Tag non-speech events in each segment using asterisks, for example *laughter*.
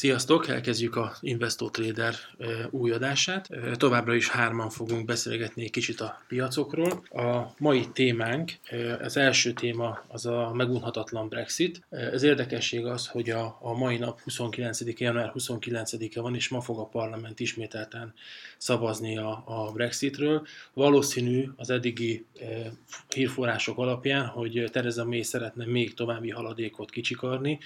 Sziasztok! Elkezdjük a Investo Trader új adását. Továbbra is hárman fogunk beszélgetni egy kicsit a piacokról. A mai témánk, az első téma az a megunhatatlan Brexit. Az érdekesség az, hogy a, a mai nap 29. január 29-e van, és ma fog a parlament ismételten szavazni a, a Brexitről. Valószínű az eddigi hírforrások alapján, hogy Tereza May szeretne még további haladékot kicsikarni,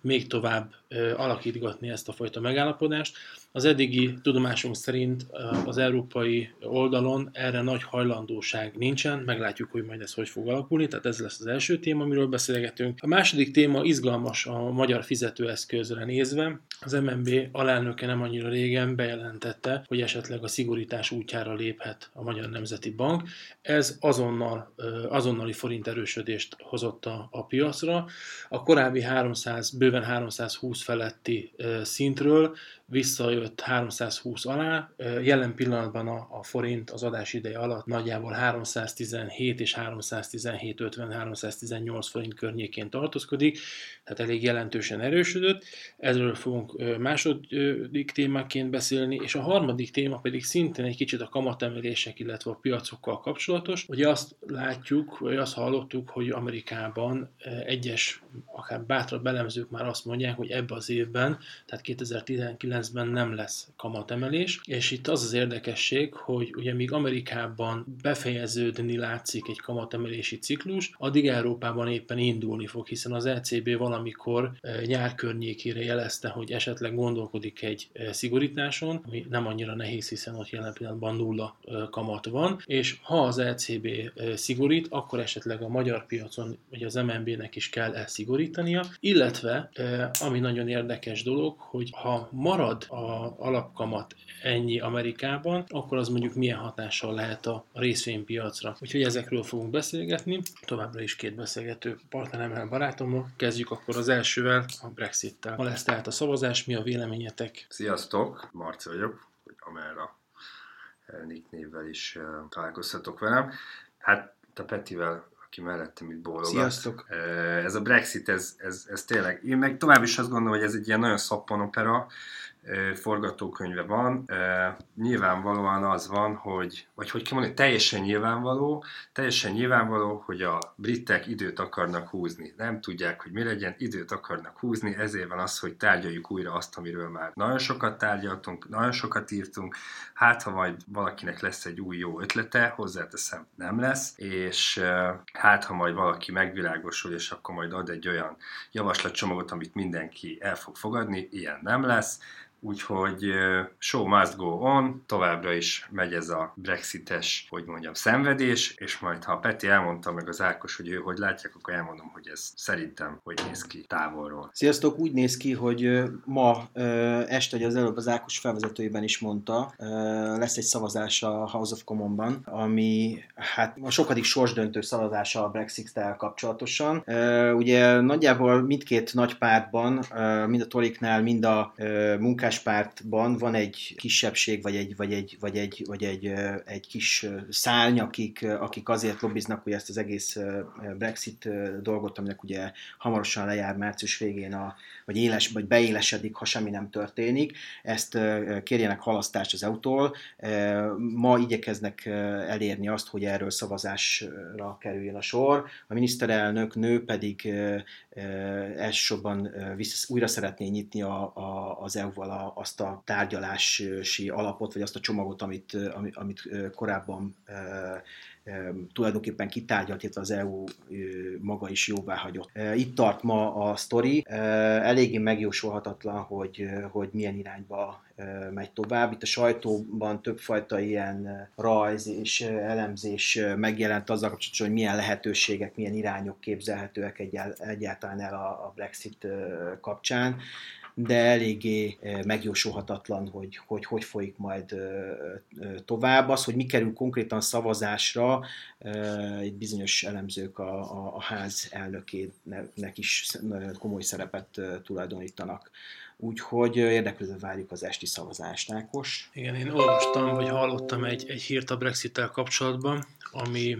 még tovább alakítgatni ezt a fajta megállapodást. Az eddigi tudomásunk szerint az európai oldalon erre nagy hajlandóság nincsen, meglátjuk, hogy majd ez hogy fog alakulni, tehát ez lesz az első téma, amiről beszélgetünk. A második téma izgalmas a magyar fizetőeszközre nézve. Az MNB alelnöke nem annyira régen bejelentette, hogy esetleg a szigorítás útjára léphet a Magyar Nemzeti Bank. Ez azonnal, azonnali forint erősödést hozott a, a piacra. A korábbi 300, bőven 320 feletti szintről visszajött 320 alá, jelen pillanatban a, a forint az adás ideje alatt nagyjából 317 és 317 50 318 forint környékén tartózkodik, tehát elég jelentősen erősödött. Ezről fogunk második témaként beszélni, és a harmadik téma pedig szintén egy kicsit a kamatemelések, illetve a piacokkal kapcsolatos. Ugye azt látjuk, vagy azt hallottuk, hogy Amerikában egyes, akár bátrabb belemzők már azt mondják, hogy ebbe az évben, tehát 2019 2019-ben nem lesz kamatemelés, és itt az az érdekesség, hogy ugye míg Amerikában befejeződni látszik egy kamatemelési ciklus, addig Európában éppen indulni fog, hiszen az ECB valamikor e, nyár környékére jelezte, hogy esetleg gondolkodik egy e, szigorításon, ami nem annyira nehéz, hiszen ott jelen pillanatban nulla e, kamat van, és ha az ECB szigorít, akkor esetleg a magyar piacon, vagy az MNB-nek is kell elszigorítania, illetve, ami nagyon érdekes dolog, hogy ha marad marad a alapkamat ennyi Amerikában, akkor az mondjuk milyen hatással lehet a részvénypiacra. Úgyhogy ezekről fogunk beszélgetni. Továbbra is két beszélgető partneremmel, barátommal. Kezdjük akkor az elsővel, a Brexit-tel. Ma lesz tehát a szavazás, mi a véleményetek? Sziasztok, Marci vagyok, Amera Nick névvel is találkozhatok velem. Hát a Petivel aki mellettem itt bólogat. Sziasztok! Ez a Brexit, ez, ez, ez tényleg, én meg tovább is azt gondolom, hogy ez egy ilyen nagyon szappanopera, forgatókönyve van. Nyilvánvalóan az van, hogy, vagy hogy kell mondani, teljesen nyilvánvaló, teljesen nyilvánvaló, hogy a britek időt akarnak húzni. Nem tudják, hogy mi legyen, időt akarnak húzni, ezért van az, hogy tárgyaljuk újra azt, amiről már nagyon sokat tárgyaltunk, nagyon sokat írtunk, hát ha majd valakinek lesz egy új jó ötlete, hozzáteszem, nem lesz, és hát ha majd valaki megvilágosul, és akkor majd ad egy olyan javaslatcsomagot, amit mindenki el fog fogadni, ilyen nem lesz, Úgyhogy show must go on, továbbra is megy ez a brexites, hogy mondjam, szenvedés, és majd ha Peti elmondta meg az Ákos, hogy ő hogy látják, akkor elmondom, hogy ez szerintem hogy néz ki távolról. Sziasztok, úgy néz ki, hogy ma este, hogy az előbb az Ákos felvezetőjében is mondta, lesz egy szavazás a House of Commons-ban, ami hát a sokadik sorsdöntő szavazása a Brexit-tel kapcsolatosan. Ugye nagyjából mindkét nagy pártban, mind a Toriknál, mind a munkás munkáspártban van egy kisebbség, vagy egy, vagy egy, vagy egy, vagy egy, egy kis szárny, akik, akik azért lobbiznak, hogy ezt az egész Brexit dolgot, aminek ugye hamarosan lejár március végén, a, vagy, éles, vagy beélesedik, ha semmi nem történik, ezt kérjenek halasztást az EU-tól. Ma igyekeznek elérni azt, hogy erről szavazásra kerüljön a sor. A miniszterelnök nő pedig elsősorban újra szeretné nyitni a, a, az EU-val a azt a tárgyalási alapot, vagy azt a csomagot, amit, amit korábban tulajdonképpen kitárgyalt, illetve az EU maga is jóvá hagyott. Itt tart ma a sztori, eléggé megjósolhatatlan, hogy, hogy milyen irányba megy tovább. Itt a sajtóban többfajta ilyen rajz és elemzés megjelent azzal kapcsolatban, hogy milyen lehetőségek, milyen irányok képzelhetőek egyáltalán el a Brexit kapcsán de eléggé megjósolhatatlan, hogy hogy, hogy folyik majd tovább. Az, hogy mi kerül konkrétan szavazásra, egy bizonyos elemzők a, a, a ház elnökének is komoly szerepet tulajdonítanak. úgyhogy érdeklődve várjuk az esti szavazást, Ákos. Igen, én olvastam, vagy hallottam egy, egy hírt a Brexit-tel kapcsolatban, ami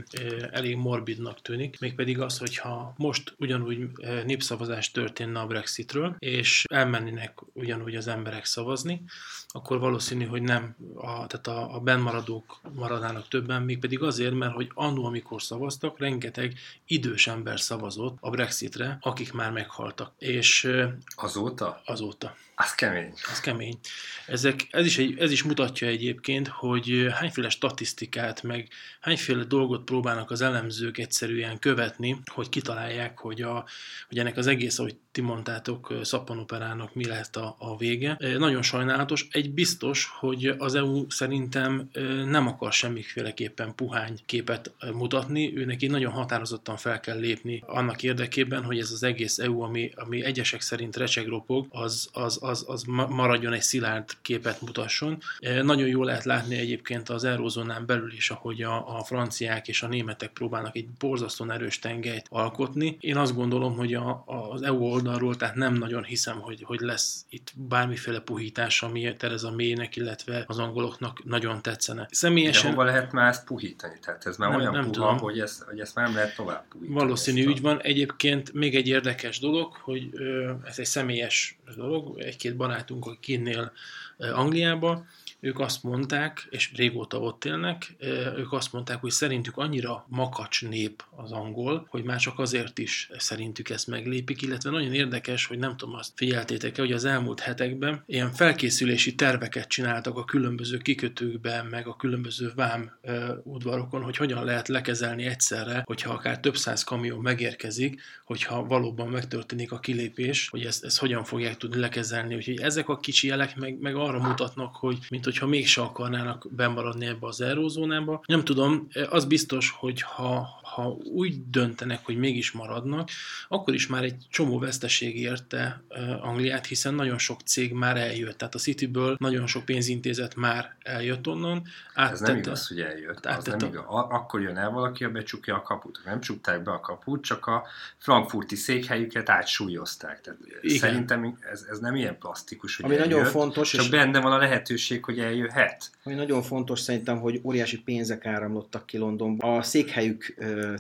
elég morbidnak tűnik, mégpedig az, hogyha most ugyanúgy népszavazás történne a Brexitről, és elmennének ugyanúgy az emberek szavazni, akkor valószínű, hogy nem, a, tehát a, a benmaradók maradnának többen, mégpedig azért, mert hogy annó, amikor szavaztak, rengeteg idős ember szavazott a Brexitre, akik már meghaltak. És azóta? Azóta. Az kemény. Az kemény. Ezek, ez, is egy, ez is mutatja egyébként, hogy hányféle statisztikát, meg hányféle dolgot próbálnak az elemzők egyszerűen követni, hogy kitalálják, hogy, a, hogy ennek az egész, ahogy ti mondtátok, szappanoperának mi lehet a, a vége. Nagyon sajnálatos. Egy biztos, hogy az EU szerintem nem akar semmiféleképpen puhány képet mutatni. Ő neki nagyon határozottan fel kell lépni annak érdekében, hogy ez az egész EU, ami, ami egyesek szerint recsegropog, az, az, az, az maradjon egy szilárd képet mutasson. Nagyon jól lehet látni egyébként az eurózónán belül is, ahogy a, a franciák és a németek próbálnak egy borzasztóan erős tengelyt alkotni. Én azt gondolom, hogy a, az EU oldalról, tehát nem nagyon hiszem, hogy, hogy lesz itt bármiféle puhítás, ami Tereza Mének, illetve az angoloknak nagyon tetszene. Személyesen... De hova lehet már ezt puhítani? Tehát ez már nem, olyan nem puha, tudom. hogy ezt, hogy ezt már nem lehet tovább puhítani. Valószínű ügy van. Egyébként még egy érdekes dolog, hogy ö, ez egy személyes dolog. Egy-két barátunk, aki kinnél Angliába, ők azt mondták, és régóta ott élnek, ők azt mondták, hogy szerintük annyira makacs nép az angol, hogy már csak azért is szerintük ezt meglépik, illetve nagyon érdekes, hogy nem tudom, azt figyeltétek hogy az elmúlt hetekben ilyen felkészülési terveket csináltak a különböző kikötőkben, meg a különböző vám udvarokon, hogy hogyan lehet lekezelni egyszerre, hogyha akár több száz kamion megérkezik, hogyha valóban megtörténik a kilépés, hogy ezt, ezt hogyan fogják tudni lekezelni. Úgyhogy ezek a kicsi jelek meg, meg arra mutatnak, hogy mint hogyha mégse akarnának bemaradni ebbe az eurózónába. Nem tudom, az biztos, hogy ha, ha úgy döntenek, hogy mégis maradnak, akkor is már egy csomó veszteség érte Angliát, hiszen nagyon sok cég már eljött. Tehát a Cityből nagyon sok pénzintézet már eljött onnan. Áttette, Ez nem igaz, hogy eljött. Az nem igaz. Akkor jön el valaki, becsukja a kaput. Nem csukták be a kaput, csak a frankfurti székhelyüket átsúlyozták. Tehát szerintem ez, ez nem ilyen plastikus, hogy Ami eljött, nagyon fontos. Csak és benne van a lehetőség, hogy eljöhet. Ami nagyon fontos szerintem, hogy óriási pénzek áramlottak ki Londonba. A székhelyük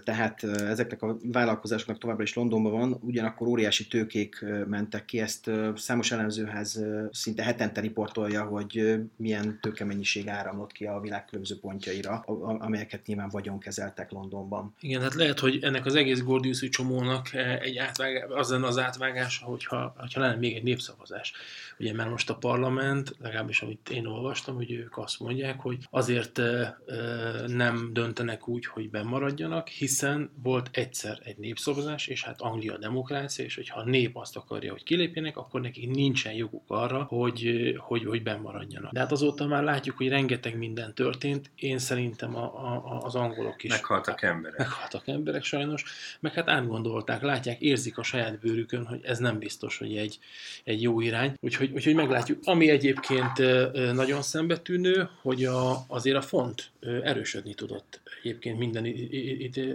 tehát ezeknek a vállalkozásoknak továbbra is Londonban van, ugyanakkor óriási tőkék mentek ki, ezt számos elemzőház szinte hetente riportolja, hogy milyen tőkemennyiség áramlott ki a világ különböző pontjaira, amelyeket nyilván vagyon kezeltek Londonban. Igen, hát lehet, hogy ennek az egész Gordiuszi csomónak egy átvágás, az lenne az átvágása, hogyha, hogyha lenne még egy népszavazás. Ugye mert most a parlament, legalábbis amit én olvastam, hogy ők azt mondják, hogy azért nem döntenek úgy, hogy bemaradjanak, hiszen volt egyszer egy népszavazás, és hát Anglia demokrácia, és hogyha a nép azt akarja, hogy kilépjenek, akkor nekik nincsen joguk arra, hogy, hogy, hogy bemaradjanak. De hát azóta már látjuk, hogy rengeteg minden történt. Én szerintem a, a, az angolok is. Meghaltak emberek. Meghaltak emberek sajnos, meg hát átgondolták, látják, érzik a saját bőrükön, hogy ez nem biztos, hogy egy, egy jó irány. Úgyhogy, úgyhogy meglátjuk. Ami egyébként nagyon szembetűnő, hogy a, azért a font erősödni tudott egyébként minden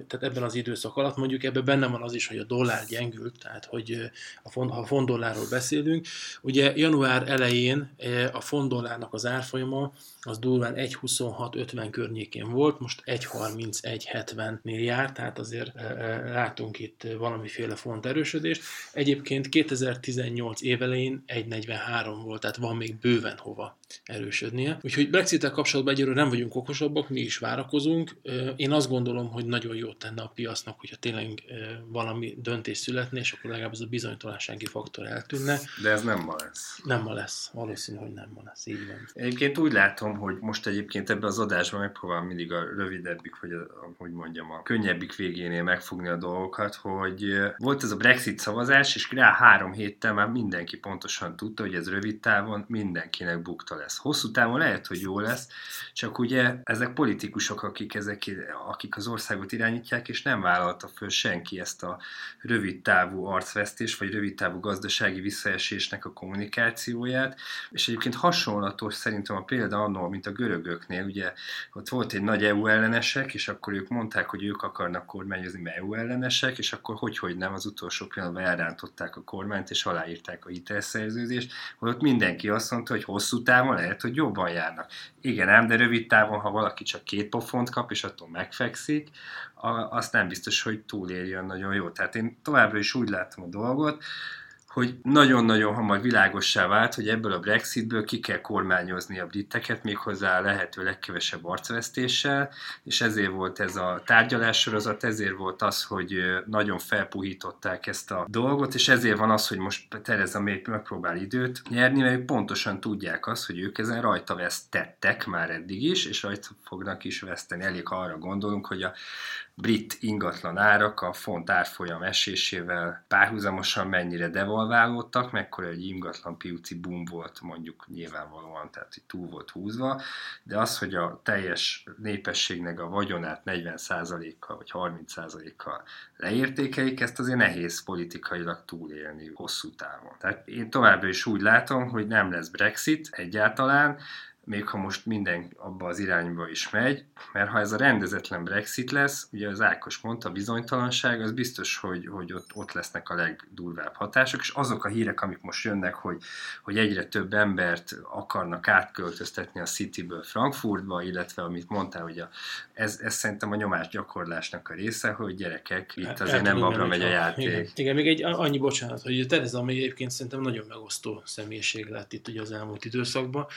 tehát ebben az időszak alatt, mondjuk ebben benne van az is, hogy a dollár gyengült, tehát hogy a font, ha a font dollárról beszélünk, ugye január elején a font dollárnak az árfolyama az durván 1,26-50 környékén volt, most 1,31-70-nél jár, tehát azért látunk itt valamiféle font erősödést. Egyébként 2018 évelején 1,43 volt, tehát van még bőven hova erősödnie. Úgyhogy Brexit-tel kapcsolatban egyről nem vagyunk okosabbak, mi is várakozunk. Én azt gondolom, hogy nagyon jót tenne a piacnak, hogyha tényleg valami döntés születne, és akkor legalább ez a bizonytalansági faktor eltűnne. De ez nem ma lesz. Nem ma lesz. Valószínű, hogy nem ma lesz. Így van. Egyébként úgy látom, hogy most egyébként ebbe az adásban megpróbálom mindig a rövidebbik, vagy a, hogy mondjam, a könnyebbik végénél megfogni a dolgokat, hogy volt ez a Brexit szavazás, és rá három héttel már mindenki pontosan tudta, hogy ez rövid távon mindenkinek bukta lesz. Hosszú távon lehet, hogy jó lesz, csak ugye ezek politikusok, akik, ezek, akik az országot irányítják, és nem vállalta föl senki ezt a rövid távú arcvesztés, vagy rövid távú gazdasági visszaesésnek a kommunikációját, és egyébként hasonlatos szerintem a példa annól, mint a görögöknél, ugye ott volt egy nagy EU ellenesek, és akkor ők mondták, hogy ők akarnak kormányozni, mert EU ellenesek, és akkor hogy, hogy nem, az utolsó pillanatban elrántották a kormányt, és aláírták a szerződést, hogy ott mindenki azt mondta, hogy hosszú távon lehet, hogy jobban járnak. Igen, ám, de rövid távon, ha valaki csak két pofont kap, és attól megfekszik, azt nem biztos, hogy túléljön nagyon jó. Tehát én továbbra is úgy látom a dolgot, hogy nagyon-nagyon hamar világossá vált, hogy ebből a Brexitből ki kell kormányozni a briteket, méghozzá a lehető legkevesebb arcvesztéssel, és ezért volt ez a tárgyalássorozat, ezért volt az, hogy nagyon felpuhították ezt a dolgot, és ezért van az, hogy most Tereza May megpróbál időt nyerni, mert ők pontosan tudják azt, hogy ők ezen rajta vesztettek már eddig is, és rajta fognak is veszteni. Elég arra gondolunk, hogy a brit ingatlan árak a font árfolyam esésével párhuzamosan mennyire devalválódtak, mekkora egy ingatlan piuci boom volt mondjuk nyilvánvalóan, tehát hogy túl volt húzva, de az, hogy a teljes népességnek a vagyonát 40%-kal vagy 30%-kal leértékelik, ezt azért nehéz politikailag túlélni hosszú távon. Tehát én továbbra is úgy látom, hogy nem lesz Brexit egyáltalán, még ha most minden abba az irányba is megy, mert ha ez a rendezetlen Brexit lesz, ugye az Ákos mondta, a bizonytalanság, az biztos, hogy, hogy ott, ott lesznek a legdurvább hatások, és azok a hírek, amik most jönnek, hogy, hogy egyre több embert akarnak átköltöztetni a Cityből Frankfurtba, illetve amit mondtál, hogy a, ez, ez szerintem a nyomás gyakorlásnak a része, hogy gyerekek, itt azért nem babra megy a játék. Igen. igen, még egy annyi bocsánat, hogy Tereza ami egyébként szerintem nagyon megosztó személyiség lett itt ugye az elmúlt időszakban,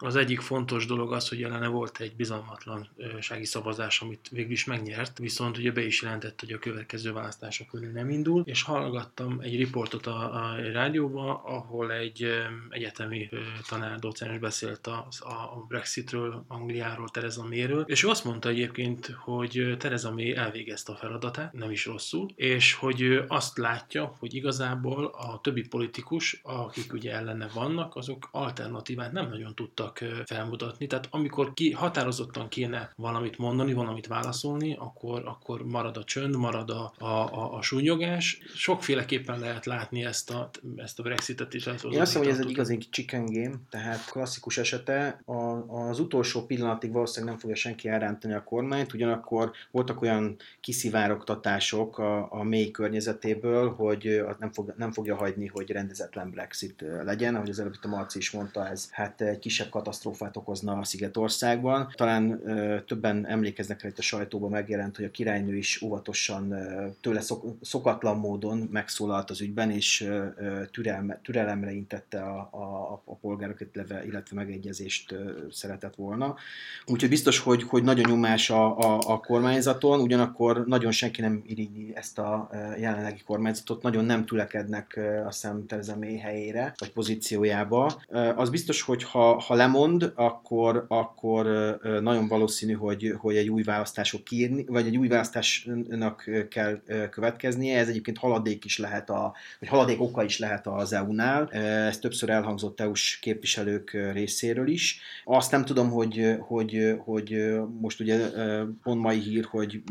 az egyik fontos dolog az, hogy jelene volt egy bizalmatlansági szavazás, amit végül is megnyert, viszont ugye be is jelentett, hogy a következő választások körül nem indul, és hallgattam egy riportot a, a rádióba, ahol egy egyetemi tanár, docens beszélt a, a Brexitről, Angliáról, Tereza Mayről, és ő azt mondta egyébként, hogy Tereza May elvégezte a feladatát, nem is rosszul, és hogy azt látja, hogy igazából a többi politikus, akik ugye ellene vannak, azok alternatívát nem nagyon tudtak tudtak felmutatni. Tehát amikor ki, határozottan kéne valamit mondani, valamit válaszolni, akkor, akkor marad a csönd, marad a, a, a, a súnyogás. Sokféleképpen lehet látni ezt a, ezt a Brexitet is. Én azt hiszem, hogy ez egy igazi chicken game, tehát klasszikus esete. A, az utolsó pillanatig valószínűleg nem fogja senki elrántani a kormányt, ugyanakkor voltak olyan kiszivárogtatások a, a mély környezetéből, hogy nem, fog, nem fogja hagyni, hogy rendezetlen Brexit legyen, ahogy az előbb a Marci is mondta, ez hát egy kisebb katasztrófát okozna a Szigetországban. Talán többen emlékeznek rá, hogy a sajtóban megjelent, hogy a királynő is óvatosan tőle szok, szokatlan módon megszólalt az ügyben, és türelme, türelemre intette a, a, a polgárokat, illetve, megegyezést szeretett volna. Úgyhogy biztos, hogy, hogy nagyon nyomás a, a, a kormányzaton, ugyanakkor nagyon senki nem irigyi ezt a jelenlegi kormányzatot, nagyon nem tülekednek a szem Tereza helyére, vagy pozíciójába. Az biztos, hogy ha, ha lemond, akkor, akkor nagyon valószínű, hogy, hogy egy új választások kiírni, vagy egy új választásnak kell következnie. Ez egyébként haladék is lehet, a, vagy haladék oka is lehet az EU-nál. Ez többször elhangzott EU-s képviselők részéről is. Azt nem tudom, hogy, hogy, hogy most ugye pont mai hír, hogy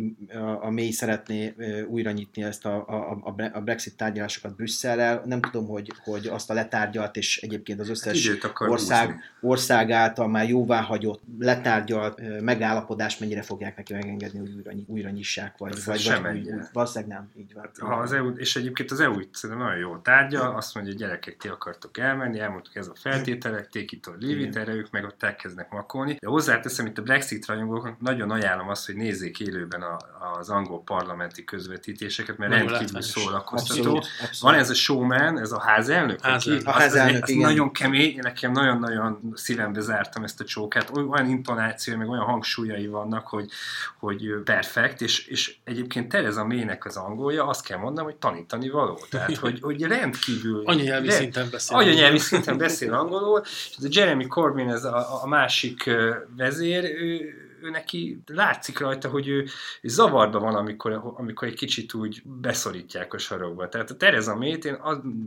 a mély szeretné újra nyitni ezt a, a, a Brexit tárgyalásokat Brüsszellel. Nem tudom, hogy, hogy azt a letárgyalt, és egyébként az összes ország, ország ország által már jóváhagyott, letárgyalt megállapodás mennyire fogják neki megengedni, hogy újra, újra nyissák, vagy, vagy, sem vagy úgy, valószínűleg nem, így van. Ha az EU, és egyébként az EU szerintem nagyon jó tárgya, azt mondja, hogy gyerekek, ti akartok elmenni, elmondtuk ez a feltételek, take it or leave it, erre ők meg ott elkezdnek makolni. De hozzáteszem, itt a Brexit rajongóknak nagyon ajánlom azt, hogy nézzék élőben a, az angol parlamenti közvetítéseket, mert nagyon rendkívül szórakoztató. Van ez a showman, ez a házelnök, házelnök, a házelnök, igen. nagyon kemény, nekem nagyon-nagyon szívembe zártam ezt a csókát, olyan intonáció, meg olyan hangsúlyai vannak, hogy, hogy perfekt, és, és egyébként Tereza Mének az angolja, azt kell mondanom, hogy tanítani való. Tehát, hogy, hogy rendkívül... Anyanyelvi szinten beszél. Anyanyelvi szinten beszél angolul, és a Jeremy Corbyn, ez a, a másik vezér, ő, ő neki látszik rajta, hogy ő, ő zavarba van, amikor, amikor egy kicsit úgy beszorítják a sarokba. Tehát a Tereza Mét én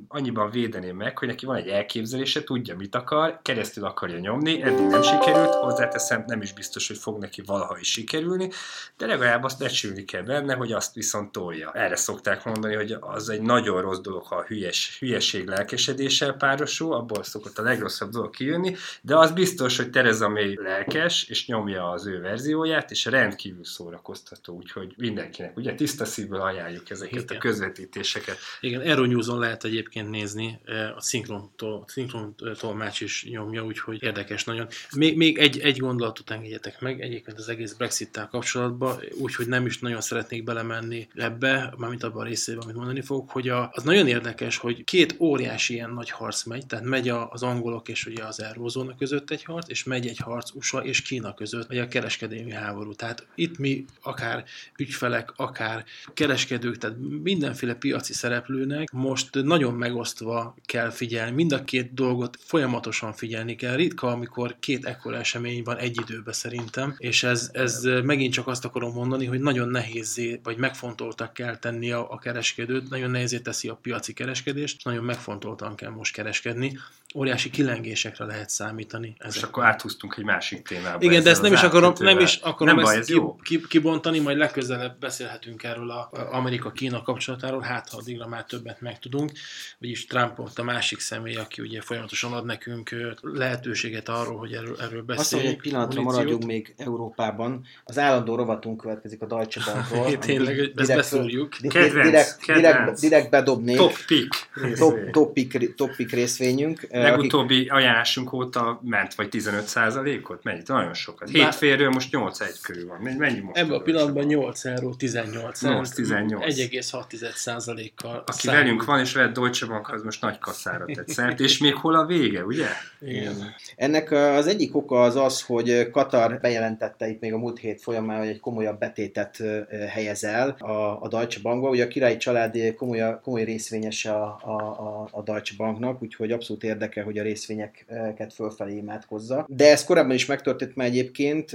annyiban védeném meg, hogy neki van egy elképzelése, tudja, mit akar, keresztül akarja nyomni, eddig nem sikerült, hozzáteszem, nem is biztos, hogy fog neki valaha is sikerülni, de legalább azt becsülni kell benne, hogy azt viszont tolja. Erre szokták mondani, hogy az egy nagyon rossz dolog, ha a hülyes, hülyeség lelkesedéssel párosul, abból szokott a legrosszabb dolog kijönni, de az biztos, hogy Tereza May lelkes, és nyomja az ő fő verzióját, és rendkívül szórakoztató, úgyhogy mindenkinek, ugye tiszta szívből ajánljuk ezeket Igen. a közvetítéseket. Igen, Euronews-on lehet egyébként nézni, a szinkron, szinkron tolmács is nyomja, úgyhogy érdekes nagyon. Még, még egy, egy gondolatot engedjetek meg, egyébként az egész Brexit-tel kapcsolatban, úgyhogy nem is nagyon szeretnék belemenni ebbe, mármint abban a részében, amit mondani fogok, hogy a, az nagyon érdekes, hogy két óriási ilyen nagy harc megy, tehát megy az angolok és ugye az eurózóna között egy harc, és megy egy harc USA és Kína között, vagy a kereskedelmi háború. Tehát itt mi akár ügyfelek, akár kereskedők, tehát mindenféle piaci szereplőnek most nagyon megosztva kell figyelni. Mind a két dolgot folyamatosan figyelni kell. Ritka, amikor két ekkora esemény van egy időben szerintem, és ez, ez megint csak azt akarom mondani, hogy nagyon nehézé, vagy megfontoltak kell tenni a, a kereskedőt, nagyon nehézé teszi a piaci kereskedést, nagyon megfontoltan kell most kereskedni óriási kilengésekre lehet számítani. Ezek. És akkor áthúztunk egy másik témába. Igen, de ezt nem is akarom, nem is akarom nem ezt baj, ez ki, jó. Ki, kibontani, majd legközelebb beszélhetünk erről a, Amerika-Kína kapcsolatáról, hát ha addigra már többet megtudunk. Vagyis Trump ott a másik személy, aki ugye folyamatosan ad nekünk lehetőséget arról, hogy erről, erről beszéljünk. Azt, hogy egy pillanatra maradjunk még Európában. Az állandó rovatunk következik a Deutsche Bankról. *laughs* Tényleg, ezt beszúrjuk. Kedvenc, direkt, kedvenc. Direkt, direkt bedobnék. Top pick. Top, top, pick, top pick részvényünk Legutóbbi akik... ajánlásunk óta ment vagy 15%-ot? Mennyit? Nagyon sokat. Hétférről most 8-1 körül van. Mennyi most? Ebben a pillanatban 8 euró 18 18. 1,6%-kal. Aki számít. velünk van és vett Deutsche Bank, az most nagy kasszára tett szert. És még hol a vége, ugye? Igen. Ennek az egyik oka az az, hogy Katar bejelentette itt még a múlt hét folyamán, hogy egy komolyabb betétet helyez el a, a Deutsche Bankba. Ugye a királyi család komoly, komoly részvényese a, a, a, a Deutsche Banknak, úgyhogy abszolút érdeke, hogy a részvényeket fölfelé imádkozza. De ez korábban is megtörtént már egyébként.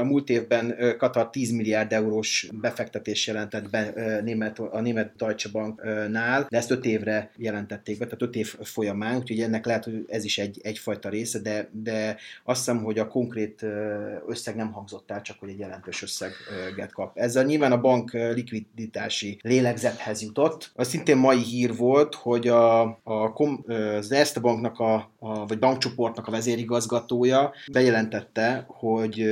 A múlt évben Katar 10 milliárd eurós befektetés jelentett be a német Deutsche Banknál, de ezt 5 évre jelentették be, tehát 5 év folyamán, úgyhogy ennek lehet, hogy ez is egy, egyfajta része, de, de azt hiszem, hogy a konkrét összeg nem hangzott el, csak hogy egy jelentős összeget kap. Ezzel nyilván a bank likviditási lélegzethez jutott. Az szintén mai hír volt, hogy a, a, az Erste Banknak a, a, vagy bankcsoportnak a vezérigazgatója bejelentette, hogy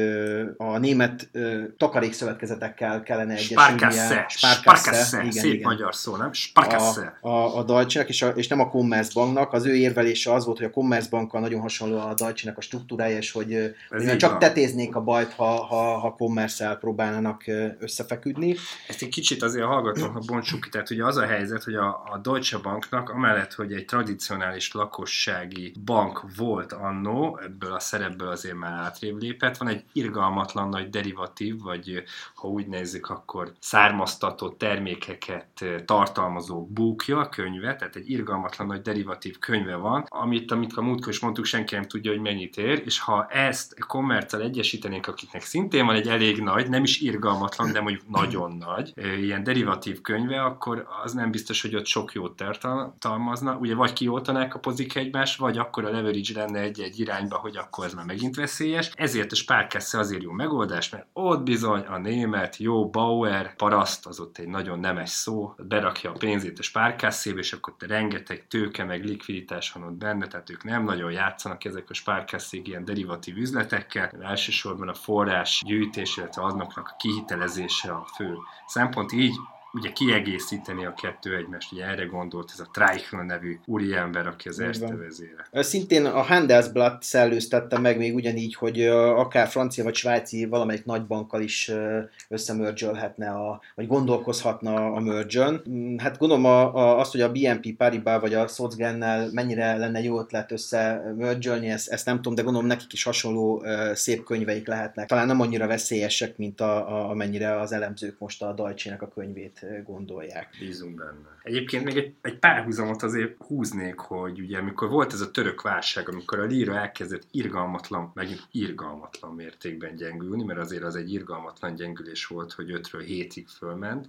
a német takarékszövetkezetekkel kellene egyesülnie. Sparkasse. Igen, Szép igen. magyar szó, nem? Sparkasse. A, a, a deutsche és, a, és nem a Commerzbanknak. Az ő érvelése az volt, hogy a Commerzbankkal nagyon hasonló a deutsche a struktúrája, és hogy, hogy csak van. tetéznék a bajt, ha, ha, ha commerce próbálnának összefeküdni. Ezt egy kicsit azért hallgatom, ha bontsuk ki. Tehát ugye az a helyzet, hogy a, a Deutsche Banknak, amellett, hogy egy tradicionális lakossági bank volt annó, ebből a szerepből azért már átrébb lépett, van egy irgalmatlan nagy derivatív, vagy ha úgy nézzük, akkor származtatott termékeket tartalmazó búkja, könyve, tehát egy irgalmatlan nagy derivatív könyve van, amit, amit a múltkor is mondtuk, senki nem tudja, hogy mennyit ér, és ha ezt kommerccel egyesítenénk, akiknek szintén van egy elég nagy, nem is irgalmatlan, de mondjuk nagyon nagy, ilyen derivatív könyve, akkor az nem biztos, hogy ott sok jót tartalmazna. Ugye vagy kioltanák a pozik egymást, vagy akkor a leverage lenne egy-egy irányba, hogy akkor ez már megint veszélyes. Ezért a spárkessze azért jó megoldás, mert ott bizony a német jó Bauer paraszt, az ott egy nagyon nemes szó, berakja a pénzét a spárkászébe, és akkor rengeteg tőke meg likviditás van ott benne, tehát ők nem nagyon játszanak ezek a spárkászék ilyen derivatív üzletekkel, elsősorban a forrás gyűjtés, illetve aznak a kihitelezése a fő szempont, így ugye kiegészíteni a kettő egymást, ugye erre gondolt ez a Treichel nevű úriember, aki az Erste vezére. Szintén a Handelsblatt szellőztette meg még ugyanígy, hogy akár francia vagy svájci valamelyik nagybankkal is összemörgyölhetne, a, vagy gondolkozhatna a merge mm, Hát gondolom a, a, azt, hogy a BNP Paribas vagy a Socgennel mennyire lenne jó ötlet összemörgyölni, ezt, ezt nem tudom, de gondolom nekik is hasonló szép könyveik lehetnek. Talán nem annyira veszélyesek, mint a, a, amennyire az elemzők most a Deutsche-nek a könyvét gondolják. Bízunk benne. Egyébként még egy, egy párhuzamot azért húznék, hogy ugye amikor volt ez a török válság, amikor a líra elkezdett irgalmatlan, megint irgalmatlan mértékben gyengülni, mert azért az egy irgalmatlan gyengülés volt, hogy 5-ről 7-ig fölment,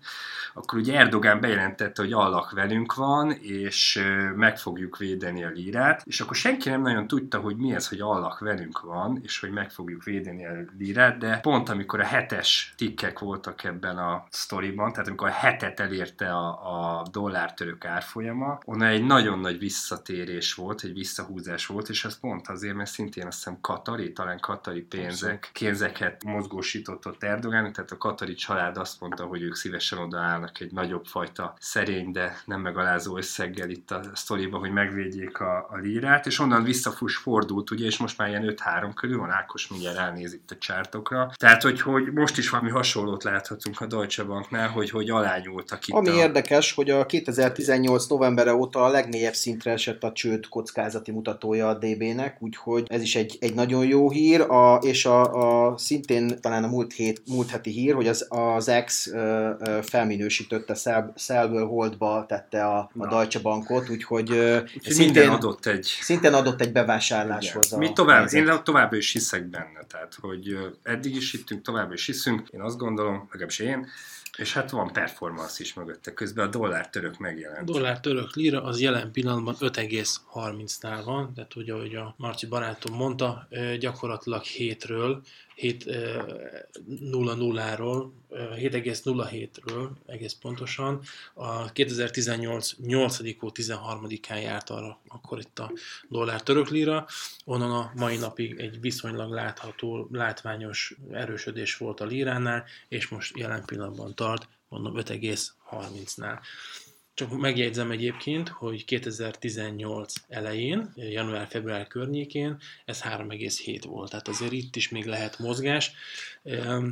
akkor ugye Erdogán bejelentette, hogy allak velünk van, és meg fogjuk védeni a lírát, és akkor senki nem nagyon tudta, hogy mi ez, hogy allak velünk van, és hogy meg fogjuk védeni a lírát, de pont amikor a hetes tikkek voltak ebben a sztoriban, tehát amikor a hetet elérte a, a dollár-török árfolyama, onnan egy nagyon nagy visszatérés volt, egy visszahúzás volt, és ez pont azért, mert szintén azt hiszem Katari, talán Katari pénzek, pénzeket mozgósított ott Erdogán, tehát a Katari család azt mondta, hogy ők szívesen odaállnak egy nagyobb fajta szerény, de nem megalázó összeggel itt a sztoriba, hogy megvédjék a, a lírát, és onnan visszafus fordult, ugye, és most már ilyen 5-3 körül van, Ákos mindjárt ránéz itt a csártokra. Tehát, hogy, hogy most is valami hasonlót láthatunk a Deutsche Banknál, hogy, hogy alányultak itt Ami a... érdekes, hogy a 2018 novembere óta a legmélyebb szintre esett a csőd kockázati mutatója a DB-nek, úgyhogy ez is egy, egy nagyon jó hír, a, és a, a, szintén talán a múlt, hét, múlt heti hír, hogy az, az ex ö, ö, felminősítette, Szelből holdba tette a, a Deutsche Bankot, úgyhogy ö, szintén adott egy... Szintén adott egy bevásárláshoz. Mi tovább, én továbbra is hiszek benne, tehát hogy eddig is hittünk, továbbra is hiszünk, én azt gondolom, legalábbis én, és hát van performance is mögötte. Közben a dollár török megjelent. A dollár török lira az jelen pillanatban 5,30-nál van, tehát ugye, ahogy a Marci barátom mondta, gyakorlatilag 7-ről 7.00-ról, 7,07-ről egész pontosan, a 2018 8. 13-án járt arra akkor itt a dollár török lira, onnan a mai napig egy viszonylag látható, látványos erősödés volt a liránál, és most jelen pillanatban tart, mondom 5,30-nál. Csak megjegyzem egyébként, hogy 2018 elején, január-február környékén ez 3,7 volt, tehát azért itt is még lehet mozgás.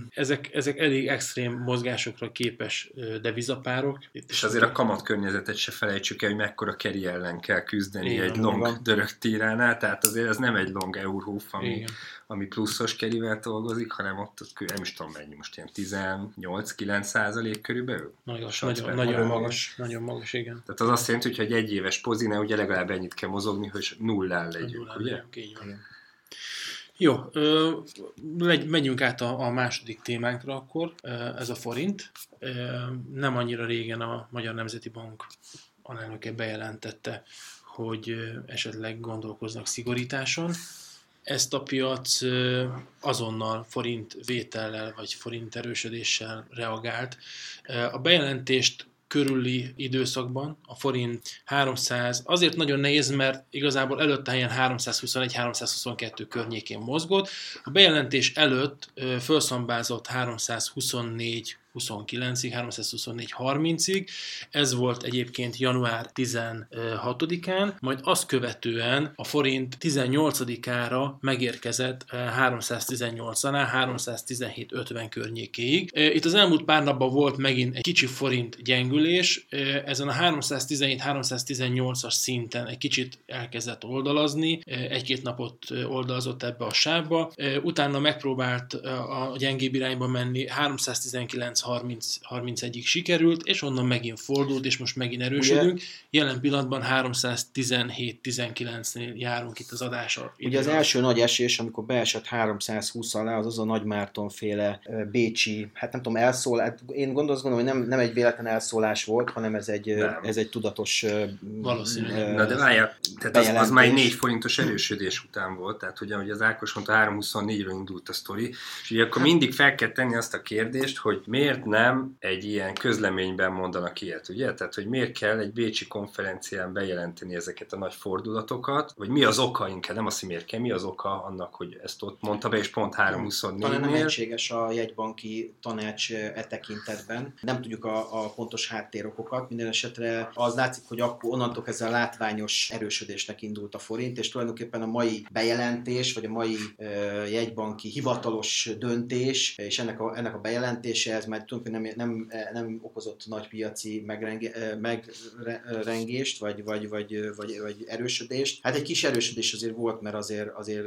Ezek, ezek elég extrém mozgásokra képes devizapárok. Itt és azért a kamat környezetet se felejtsük el, hogy mekkora keri ellen kell küzdeni Igen, egy long van. dörög tíránál, tehát azért ez nem egy long eurhoof, ami, ami pluszos kerivel dolgozik, hanem ott, ott nem is tudom mennyi, most ilyen 18-9 százalék körülbelül. Magas, nagyon, nagyon magas, nagyon magas, igen. Tehát az azt jelenti, hogy egy egyéves pozine, ugye legalább ennyit kell mozogni, hogy nullán legyünk, nullán ugye? Legyünk, így van. Jó, ö, menjünk át a, a második témánkra akkor, ez a forint. Nem annyira régen a Magyar Nemzeti Bank alelnöke bejelentette, hogy esetleg gondolkoznak szigorításon. Ezt a piac azonnal forint vétellel vagy forint erősödéssel reagált. A bejelentést körüli időszakban a forint 300, azért nagyon nehéz, mert igazából előtte helyen 321-322 környékén mozgott. A bejelentés előtt felszambázott 324 29-ig, 324 30-ig. Ez volt egyébként január 16-án, majd azt követően a forint 18-ára megérkezett 318-nál, 317-50 környékéig. Itt az elmúlt pár napban volt megint egy kicsi forint gyengülés, ezen a 317-318-as szinten egy kicsit elkezdett oldalazni, egy-két napot oldalazott ebbe a sávba, utána megpróbált a gyengébb irányba menni, 319 30, 31-ig sikerült, és onnan megint fordult, és most megint erősödünk. Ugye, Jelen pillanatban 317-19-nél járunk itt az adása. Ugye az első nagy esés, amikor beesett 320 alá, az az a Nagy Márton féle Bécsi, hát nem tudom, elszól, hát én gondolom, hogy nem, nem egy véletlen elszólás volt, hanem ez egy, ez egy tudatos Valószínűleg. Na de várjál, tehát az, az már egy 4 forintos erősödés után volt, tehát ugye, hogy az Ákos mondta, 324-ről indult a sztori, és ugye akkor mindig fel kell tenni azt a kérdést, hogy miért miért nem egy ilyen közleményben mondanak ilyet, ugye? Tehát, hogy miért kell egy Bécsi konferencián bejelenteni ezeket a nagy fordulatokat, vagy mi az oka inkább, nem azt, hogy miért kell, mi az oka annak, hogy ezt ott mondta be, és pont 324 Talán nem egységes a jegybanki tanács e tekintetben. Nem tudjuk a, a pontos háttérokokat, minden esetre az látszik, hogy akkor onnantól ezzel a látványos erősödésnek indult a forint, és tulajdonképpen a mai bejelentés, vagy a mai uh, jegybanki hivatalos döntés, és ennek a, ennek a bejelentése, ez már tulajdonképpen nem, nem, nem okozott nagy piaci megrenge, megrengést, vagy, vagy, vagy, vagy, vagy erősödést. Hát egy kis erősödés azért volt, mert azért, azért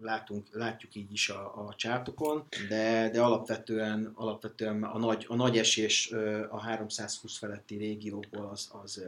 látunk, látjuk így is a, a csártokon, de, de alapvetően, alapvetően a nagy, a nagy esés a 320 feletti régiókból az, az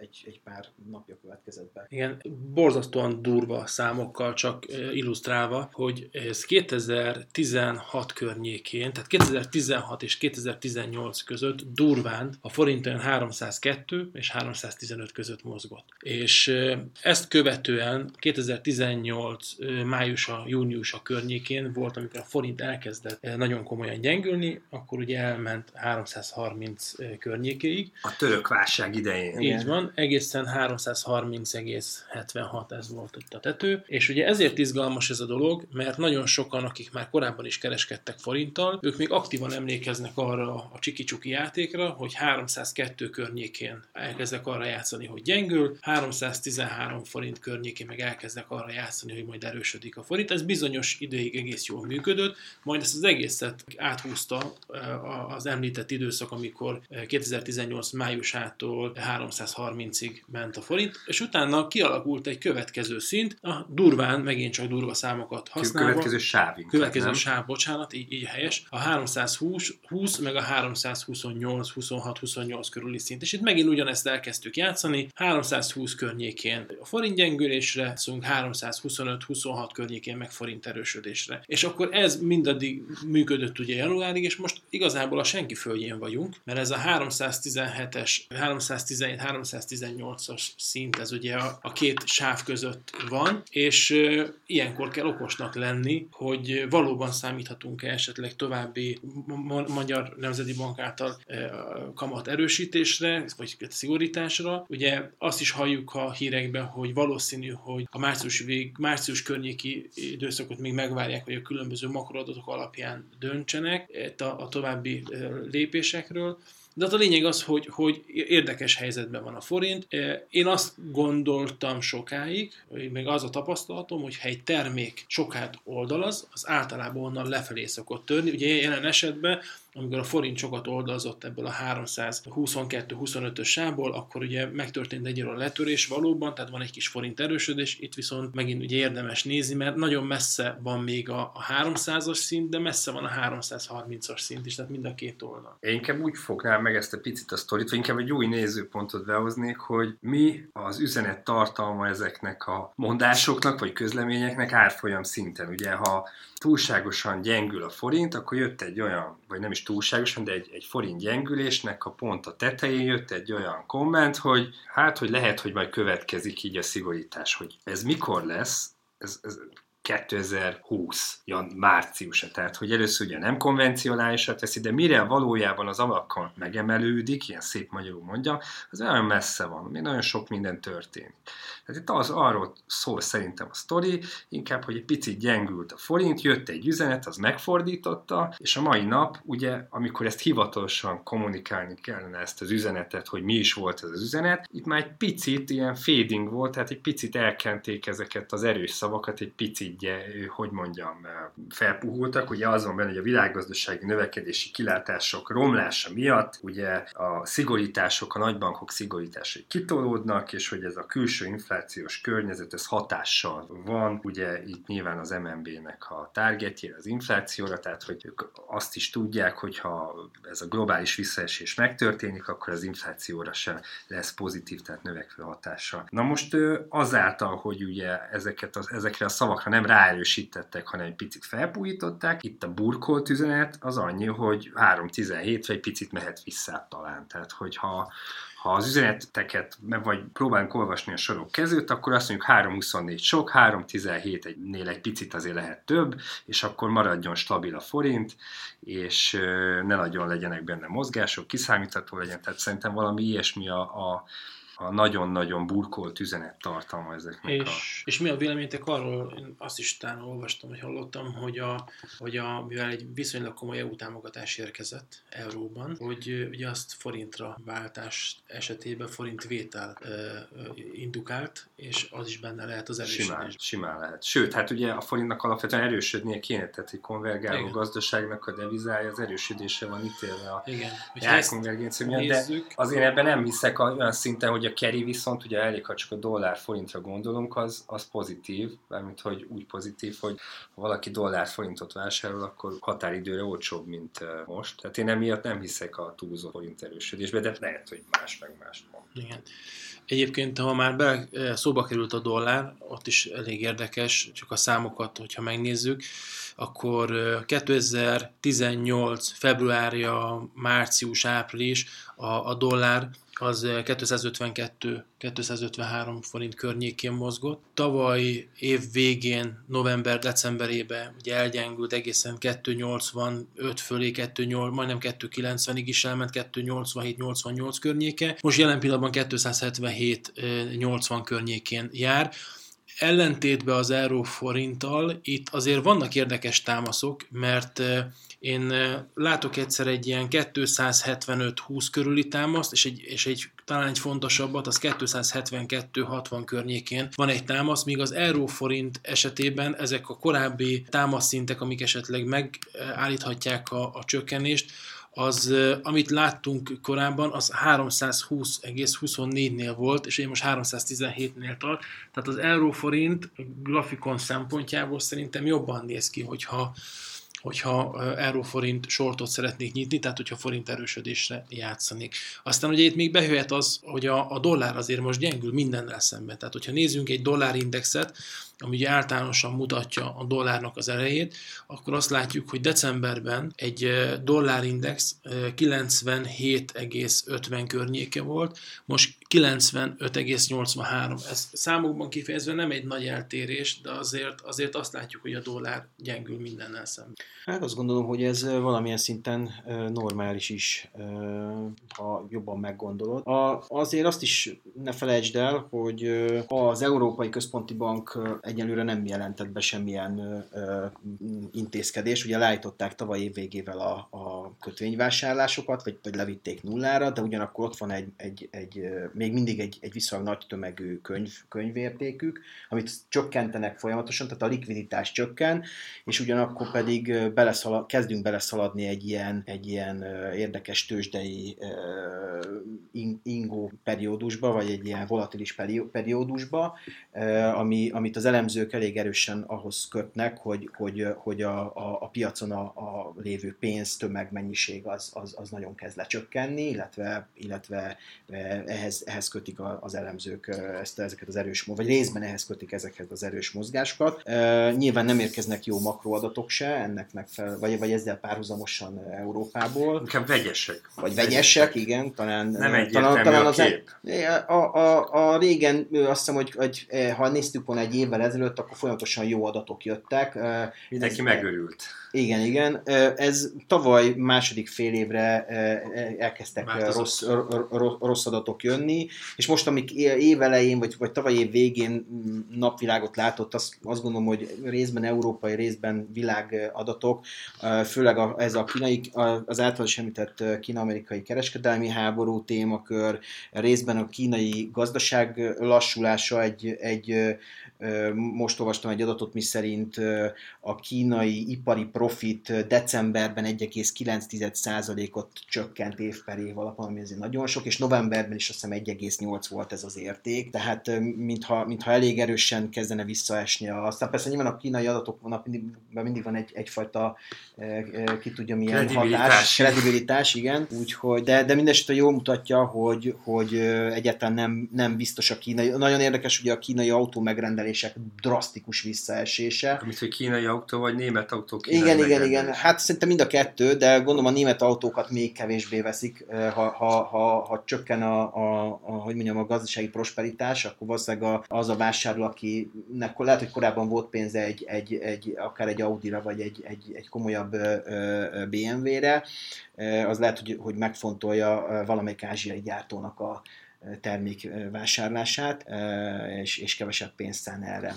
egy, egy pár napja következett be. Igen, borzasztóan durva számokkal csak illusztrálva, hogy ez 2016 környékén, tehát 2016 és és 2018 között durván a forint olyan 302 és 315 között mozgott. És ezt követően 2018 májusa, júniusa környékén volt, amikor a forint elkezdett nagyon komolyan gyengülni, akkor ugye elment 330 környékéig. A török válság idején. Így van, egészen 330,76 ez volt itt a tető, és ugye ezért izgalmas ez a dolog, mert nagyon sokan, akik már korábban is kereskedtek forinttal, ők még aktívan emlékeznek arra a csiki játékra, hogy 302 környékén elkezdek arra játszani, hogy gyengül, 313 forint környékén meg elkezdek arra játszani, hogy majd erősödik a forint. Ez bizonyos időig egész jól működött, majd ezt az egészet áthúzta az említett időszak, amikor 2018 eh, májusától 330-ig ment a forint, és utána kialakult egy következő szint, a durván, megint csak durva számokat használva. Következő sáv. Következő nem? sáv, bocsánat, így, így helyes. A 320 20, meg a 328, 26, 28 körüli szint. És itt megint ugyanezt elkezdtük játszani. 320 környékén a forint gyengülésre, szóval 325, 26 környékén meg forint erősödésre. És akkor ez mindaddig működött ugye januárig, és most igazából a senki földjén vagyunk, mert ez a 317-es, 317, 318-as szint, ez ugye a, a két sáv között van, és e, ilyenkor kell okosnak lenni, hogy valóban számíthatunk-e esetleg további Magyar Nemzeti Bank által e, kamat erősítésre, vagy szigorításra. Ugye azt is halljuk a hírekben, hogy valószínű, hogy a március, vég, március környéki időszakot még megvárják, hogy a különböző makroadatok alapján döntsenek a, további lépésekről. De hát a lényeg az, hogy, hogy érdekes helyzetben van a forint. Én azt gondoltam sokáig, meg az a tapasztalatom, hogy ha egy termék sokát oldalaz, az általában onnan lefelé szokott törni. Ugye jelen esetben amikor a forint sokat oldalzott ebből a 322-25-ös sából, akkor ugye megtörtént egy a letörés valóban, tehát van egy kis forint erősödés, itt viszont megint ugye érdemes nézni, mert nagyon messze van még a, a 300-as szint, de messze van a 330-as szint is, tehát mind a két oldal. Én inkább úgy fognám meg ezt a picit a sztorit, vagy inkább egy új nézőpontot behoznék, hogy mi az üzenet tartalma ezeknek a mondásoknak, vagy közleményeknek árfolyam szinten. Ugye, ha túlságosan gyengül a forint, akkor jött egy olyan, vagy nem is túlságosan, de egy, egy forint gyengülésnek a pont a tetején jött egy olyan komment, hogy hát, hogy lehet, hogy majd következik így a szigorítás, hogy ez mikor lesz, ez, ez 2020 jan, márciusa, tehát hogy először ugye nem konvencionálisat teszi, de mire valójában az alakon megemelődik, ilyen szép magyarul mondja, az olyan messze van, még nagyon sok minden történik. Tehát itt az arról szól szerintem a sztori, inkább, hogy egy picit gyengült a forint, jött egy üzenet, az megfordította, és a mai nap, ugye, amikor ezt hivatalosan kommunikálni kellene ezt az üzenetet, hogy mi is volt ez az üzenet, itt már egy picit ilyen fading volt, tehát egy picit elkenték ezeket az erős szavakat, egy picit így, hogy mondjam, felpuhultak. Ugye az van benne, hogy a világgazdasági növekedési kilátások romlása miatt ugye a szigorítások, a nagybankok szigorításai kitolódnak, és hogy ez a külső inflációs környezet, ez hatással van. Ugye itt nyilván az MNB-nek a targetje az inflációra, tehát hogy ők azt is tudják, hogy ha ez a globális visszaesés megtörténik, akkor az inflációra sem lesz pozitív, tehát növekvő hatása. Na most azáltal, hogy ugye ezeket az, ezekre a szavakra nem ráerősítettek, hanem egy picit felpújították. Itt a burkolt üzenet az annyi, hogy 3.17 vagy picit mehet vissza talán. Tehát, hogyha ha az üzeneteket vagy próbálunk olvasni a sorok kezőt, akkor azt mondjuk 3.24 sok, 3.17-nél egy picit azért lehet több, és akkor maradjon stabil a forint, és ne nagyon legyenek benne mozgások, kiszámítható legyen, tehát szerintem valami ilyesmi a, a a nagyon-nagyon burkolt üzenet tartalma ezeknek és, a... És mi a véleményetek arról, én azt is talán olvastam, hogy hallottam, hogy, a, hogy a, mivel egy viszonylag komoly EU támogatás érkezett euróban, hogy ugye azt forintra váltás esetében forint vétel e, indukált, és az is benne lehet az erősödés. Simán, simán lehet. Sőt, hát ugye a forintnak alapvetően erősödnie kéne, tehát egy konvergáló Igen. gazdaságnak a devizája az erősödése van ítélve a Igen. elkonvergencia miatt, de azért ebben nem hiszek olyan szinten, hogy a carry viszont, ugye elég, ha csak a dollár forintra gondolunk, az, az pozitív, mármint hogy úgy pozitív, hogy ha valaki dollár forintot vásárol, akkor határidőre olcsóbb, mint most. Tehát én emiatt nem hiszek a túlzott forint erősödésbe, de lehet, hogy más meg más van. Igen. Egyébként, ha már be, szóba került a dollár, ott is elég érdekes, csak a számokat, hogyha megnézzük, akkor 2018. februárja, március, április a, a dollár az 252-253 forint környékén mozgott. Tavaly év végén, november-decemberében ugye elgyengült egészen 285 fölé, 28, majdnem 290-ig is elment, 287-88 környéke. Most jelen pillanatban 277-80 környékén jár ellentétben az euróforinttal itt azért vannak érdekes támaszok, mert én látok egyszer egy ilyen 275-20 körüli támaszt, és egy, és egy talán egy fontosabbat, az 272-60 környékén van egy támasz, míg az euróforint esetében ezek a korábbi támaszszintek, amik esetleg megállíthatják a, a csökkenést, az, amit láttunk korábban, az 320,24-nél volt, és én most 317-nél tart. Tehát az euróforint grafikon szempontjából szerintem jobban néz ki, hogyha hogyha euróforint sortot szeretnék nyitni, tehát hogyha forint erősödésre játszanék. Aztán ugye itt még bejöhet az, hogy a, a dollár azért most gyengül mindennel szemben. Tehát hogyha nézzünk egy dollárindexet, ami ugye általánosan mutatja a dollárnak az elejét, akkor azt látjuk, hogy decemberben egy dollárindex 97,50 környéke volt, most 95,83. Ez számokban kifejezve nem egy nagy eltérés, de azért, azért azt látjuk, hogy a dollár gyengül mindennel szemben. Hát azt gondolom, hogy ez valamilyen szinten normális is, ha jobban meggondolod. A, azért azt is ne felejtsd el, hogy az Európai Központi Bank egyelőre nem jelentett be semmilyen intézkedés. Ugye leállították tavaly év végével a, a kötvényvásárlásokat, vagy, vagy levitték nullára, de ugyanakkor ott van egy, egy, egy még mindig egy, egy viszonylag nagy tömegű könyv, könyvértékük, amit csökkentenek folyamatosan, tehát a likviditás csökken, és ugyanakkor pedig beleszalad, kezdünk beleszaladni egy ilyen, egy ilyen érdekes tőzsdei ingó periódusba, vagy egy ilyen volatilis periódusba, ami, amit az elemzők elég erősen ahhoz kötnek, hogy, hogy, hogy a, a, a piacon a, a lévő pénz tömegmennyiség az, az, az nagyon kezd lecsökkenni, illetve, illetve ehhez, ehhez kötik az elemzők ezt, ezeket az erős, vagy részben ehhez kötik ezeket az erős mozgásokat. Nyilván nem érkeznek jó makroadatok se, ennek megfelel, vagy, vagy ezzel párhuzamosan Európából. Inkább vegyesek. Vagy vegyesek, igen, talán. Nem talán, talán a kép. A, a, a régen azt hiszem, hogy, hogy ha néztük volna egy évvel ezelőtt, akkor folyamatosan jó adatok jöttek. Mindenki megörült. Igen, igen. Ez tavaly második fél évre elkezdtek rossz, rossz adatok jönni, és most, amik évelején, vagy, vagy tavaly év végén napvilágot látott, azt, azt gondolom, hogy részben európai, részben világ adatok, főleg a, ez a kínai, az általános említett kína-amerikai kereskedelmi háború témakör, részben a kínai gazdaság lassulása egy, egy most olvastam egy adatot, mi szerint a kínai ipari profit decemberben 1,9%-ot csökkent év per év alapon, ami azért nagyon sok, és novemberben is azt hiszem 1,8 volt ez az érték, tehát mintha, mintha elég erősen kezdene visszaesni. Aztán persze nyilván a kínai adatok mindig, mindig van egy, egyfajta ki tudja milyen kredibilitás. hatás, kredibilitás, igen, úgyhogy, de, de mindesetre jól mutatja, hogy, hogy egyáltalán nem, nem biztos a kínai, nagyon érdekes ugye a kínai autó megrendelések drasztikus visszaesése. Amit, hogy kínai autó vagy német autó kínai Igen, igen, igen, hát szerintem mind a kettő, de gondolom a német autókat még kevésbé veszik, ha, ha, ha, ha csökken a, a, a, hogy mondjam, a gazdasági prosperitás, akkor valószínűleg az a vásárló, akinek lehet, hogy korábban volt pénze egy, egy, egy akár egy Audi-ra, vagy egy, egy, egy komolyabb komolyabb BMW-re, az lehet, hogy, hogy megfontolja valamelyik ázsiai gyártónak a termék vásárlását, és, és kevesebb pénzt szán erre.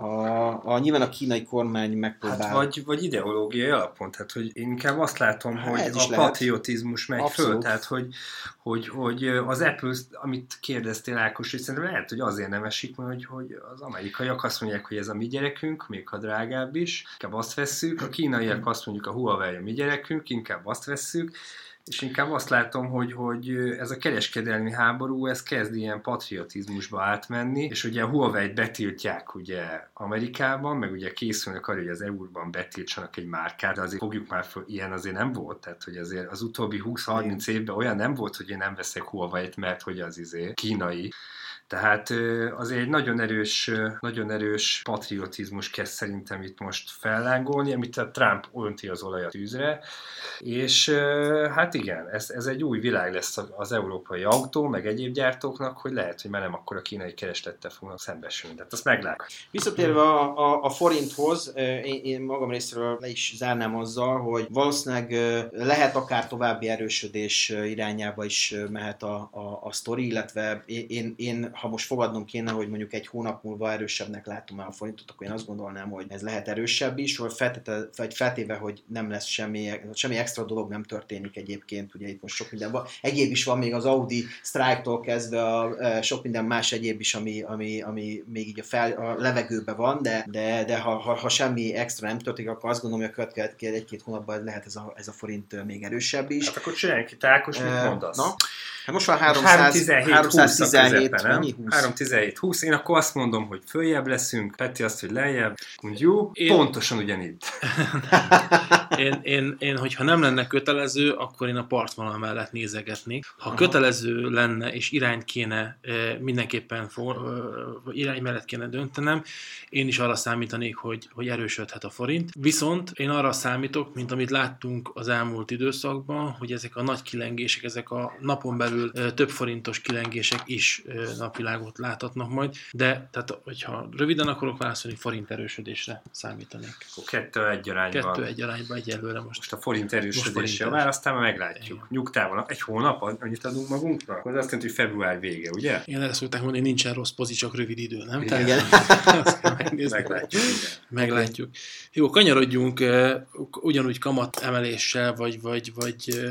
A, a, nyilván a kínai kormány megpróbál... Hát vagy, vagy ideológiai alapon, tehát hogy én inkább azt látom, hát hogy a lehet. patriotizmus megy Abszolút. föl, tehát hogy, hogy, hogy az Apple, amit kérdeztél Ákos, hogy szerintem lehet, hogy azért nem esik, mert hogy, hogy az amerikaiak azt mondják, hogy ez a mi gyerekünk, még ha drágább is, inkább azt vesszük, a kínaiak azt mondjuk a Huawei a mi gyerekünk, inkább azt vesszük, És inkább azt látom, hogy, hogy ez a kereskedelmi háború, ez kezd ilyen patriotizmusba átmenni, és ugye a Huawei-t betiltják ugye Amerikában, meg ugye készülnek arra, hogy az EU-ban betiltsanak egy márkát, de azért fogjuk már föl, ilyen azért nem volt, tehát hogy azért az utóbbi 20-30 évben olyan nem volt, hogy én nem veszek Huawei-t, mert hogy az izé kínai, tehát azért egy nagyon erős, nagyon erős patriotizmus kezd szerintem itt most fellángolni, amit a Trump önti az olajat tűzre, és hát igen, ez, ez egy új világ lesz az európai autó, meg egyéb gyártóknak, hogy lehet, hogy már nem akkor a kínai kereslettel fognak szembesülni. Tehát azt meglátjuk. Visszatérve a, a, a forinthoz, én, én magam részéről le is zárnám azzal, hogy valószínűleg lehet akár további erősödés irányába is mehet a, a, a sztori, illetve én, én ha most fogadnom kéne, hogy mondjuk egy hónap múlva erősebbnek látom el a forintot, akkor én azt gondolnám, hogy ez lehet erősebb is, vagy feltéve, vagy feltéve hogy nem lesz semmi, semmi extra dolog nem történik egyébként, ugye itt most sok minden van. Egyéb is van még az Audi Strike-tól kezdve a, a, sok minden más egyéb is, ami, ami, ami még így a, fel, a levegőben van, de, de, de ha, ha, ha, semmi extra nem történik, akkor azt gondolom, hogy a következő egy-két hónapban lehet ez a, ez a forint még erősebb is. Hát akkor csináljuk ki, Ákos, mit mondasz? Na? Hát most van 300, 317, 317 20 mennyi? 317, 20. Én akkor azt mondom, hogy följebb leszünk, Peti azt, hogy lejjebb. Jó, én... pontosan ugyanitt. *laughs* én, én, én, hogyha nem lenne kötelező, akkor én a partvonal mellett nézegetnék. Ha Aha. kötelező lenne, és irányt kéne mindenképpen for, irány mellett kéne döntenem, én is arra számítanék, hogy, hogy erősödhet a forint. Viszont én arra számítok, mint amit láttunk az elmúlt időszakban, hogy ezek a nagy kilengések, ezek a napon belül több forintos kilengések is napvilágot láthatnak majd, de tehát, hogyha röviden akarok válaszolni, forint erősödésre számítanék. Kettő egy arányban. Kettő egy arányban egyelőre most. Most a forint erősödése a válasz, aztán meglátjuk. Igen. Nyugtával. Egy hónap, annyit adunk magunkra? Akkor az azt jelenti, hogy február vége, ugye? Én ezt szokták mondani, nincsen rossz pozi, csak rövid idő, nem? Igen. Tehát, *laughs* meglátjuk. Meglátjuk. Jó, kanyarodjunk ugyanúgy kamat emeléssel, vagy, vagy, vagy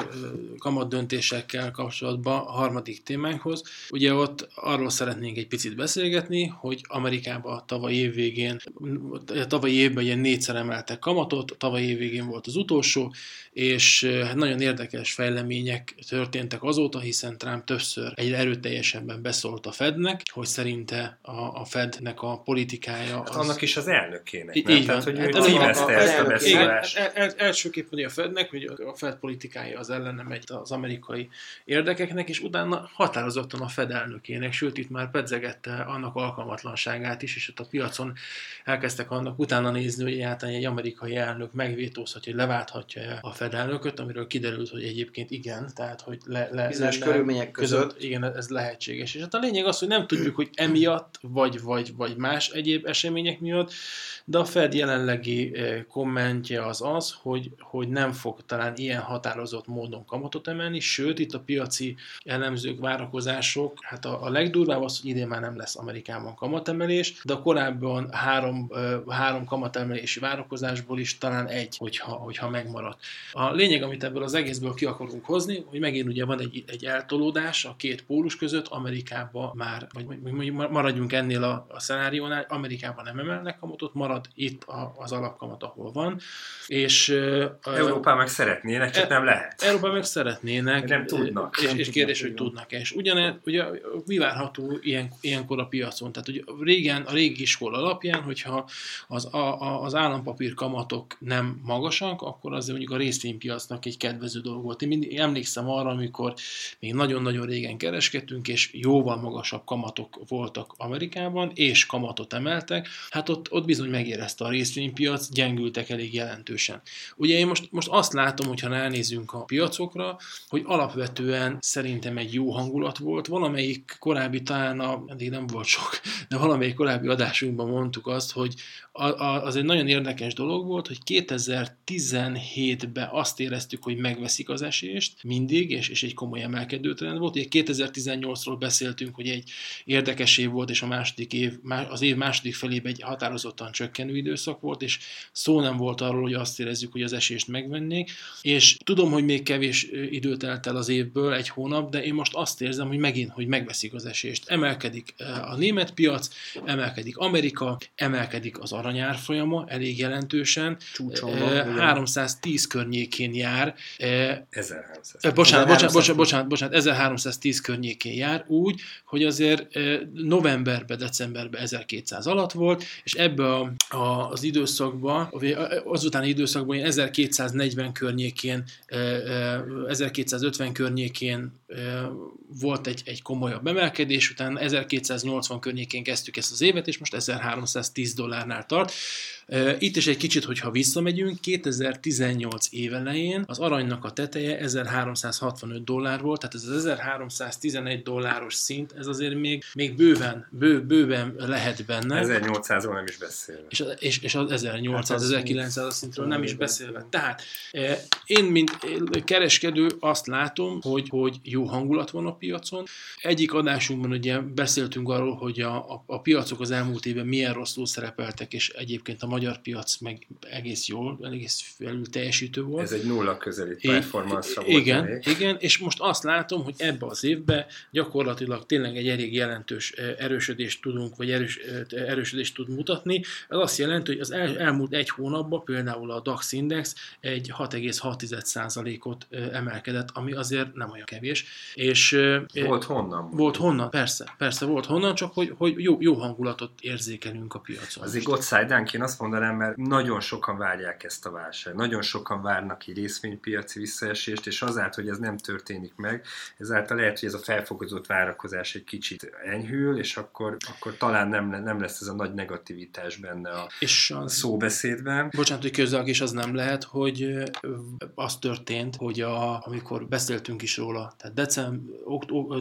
kamat döntésekkel kapcsolatban harmadik témánkhoz. Ugye ott arról szeretnénk egy picit beszélgetni, hogy Amerikában tavaly év végén, tavaly évben ilyen négyszer emeltek kamatot, tavaly év végén volt az utolsó, és hát nagyon érdekes fejlemények történtek azóta, hiszen Trump többször egy erőteljesebben beszólt a Fednek, hogy szerinte a, a Fednek a politikája az... Hát annak is az elnökének, nem? Így Tehát, hogy hát ő címezte ezt a beszólást. El, el, elsőképpen a Fednek, hogy a Fed politikája az ellene megy az amerikai érdekeknek, és utána határozottan a Fed elnökének, sőt itt már pedzegette annak alkalmatlanságát is, és ott a piacon elkezdtek annak utána nézni, hogy egyáltalán egy amerikai elnök megvétózhatja, hogy leválthatja a Fed elnököt, amiről kiderült, hogy egyébként igen, tehát hogy le, le, Bizonyos le, körülmények között. között. Igen, ez lehetséges. És hát a lényeg az, hogy nem tudjuk, hogy emiatt, vagy, vagy, vagy más egyéb események miatt, de a Fed jelenlegi eh, kommentje az az, hogy, hogy nem fog talán ilyen határozott módon kamatot emelni, sőt, itt a piaci elemzők, várakozások, hát a, a legdurvább az, hogy idén már nem lesz Amerikában kamatemelés, de a korábban három, három kamatemelési várakozásból is talán egy, hogyha, hogyha megmarad. A lényeg, amit ebből az egészből ki akarunk hozni, hogy megint ugye van egy, egy eltolódás a két pólus között, Amerikában már, vagy maradjunk ennél a, a szenáriónál, Amerikában nem emelnek kamatot, marad itt a, az alapkamat, ahol van. És, Európában meg szeretnének, csak e, nem lehet. Európában meg szeretnének. Nem tudnak. És, és kérdés, hogy tudnak-e. És ugyanez, ugye mi várható ilyen, ilyenkor a piacon? Tehát ugye régen, a régi iskola alapján, hogyha az, a, a, az állampapír kamatok nem magasak, akkor azért mondjuk a részvénypiacnak egy kedvező dolog volt. Én mindig emlékszem arra, amikor még nagyon-nagyon régen kereskedtünk, és jóval magasabb kamatok voltak Amerikában, és kamatot emeltek, hát ott, ott bizony megérezte a részvénypiac, gyengültek elég jelentősen. Ugye én most, most azt látom, hogyha elnézünk a piacokra, hogy alapvetően szerintem egy jó hangulat volt. Valamelyik korábbi, talán a, eddig nem volt sok, de valamelyik korábbi adásunkban mondtuk azt, hogy az egy nagyon érdekes dolog volt, hogy 2017-ben azt éreztük, hogy megveszik az esést mindig, és, és egy komoly emelkedő trend volt. Ugye 2018-ról beszéltünk, hogy egy érdekes év volt, és a második év, az év második felében egy határozottan csökkenő időszak volt, és szó nem volt arról, hogy azt érezzük, hogy az esést megvennék, és tudom, hogy még kevés időt telt el az évből, egy hónap, de én most azt érzem, hogy megint, hogy megveszik az esést. Emelkedik a német piac, emelkedik Amerika, emelkedik az aranyárfolyama elég jelentősen. Csúcson 310 környékén jár. 1300. Bocsánat, bocsánat, bocsánat, bocsánat, bocsánat, 1310 környékén jár úgy, hogy azért novemberben, decemberben 1200 alatt volt, és ebbe a, a, az időszakban, azután időszakban 1240 környékén, 1250 környékén volt egy, egy komolyabb emelkedés, utána 1280 környékén kezdtük ezt az évet, és most 1310 dollárnál tart. start. Itt is egy kicsit, hogyha visszamegyünk, 2018 évelején az aranynak a teteje 1365 dollár volt, tehát ez az 1311 dolláros szint, ez azért még, még bőven, bő, bőven lehet benne. 1800-ról nem is beszélve. És, és, és az 1800-1900 hát szintről nem is beszélve. Tehát én, mint kereskedő azt látom, hogy, hogy jó hangulat van a piacon. Egyik adásunkban ugye beszéltünk arról, hogy a, a, a piacok az elmúlt évben milyen rosszul szerepeltek, és egyébként a magyar piac meg egész jól, egész felül teljesítő volt. Ez egy nulla közeli performance volt. Igen, elég. igen, és most azt látom, hogy ebbe az évbe gyakorlatilag tényleg egy elég jelentős erősödést tudunk, vagy erős, erősödést tud mutatni. Ez azt jelenti, hogy az el, elmúlt egy hónapban például a DAX Index egy 6,6%-ot emelkedett, ami azért nem olyan kevés. És, volt honnan? Volt honnan, persze, persze volt honnan, csak hogy, hogy jó, jó hangulatot érzékelünk a piacon. Azért Gottside én azt mondanám, mondanám, mert nagyon sokan várják ezt a válságot. Nagyon sokan várnak ki részvénypiaci visszaesést, és azáltal, hogy ez nem történik meg, ezáltal lehet, hogy ez a felfokozott várakozás egy kicsit enyhül, és akkor, akkor talán nem, nem lesz ez a nagy negativitás benne a és az, szóbeszédben. Bocsánat, hogy közök is az nem lehet, hogy az történt, hogy a, amikor beszéltünk is róla, tehát december,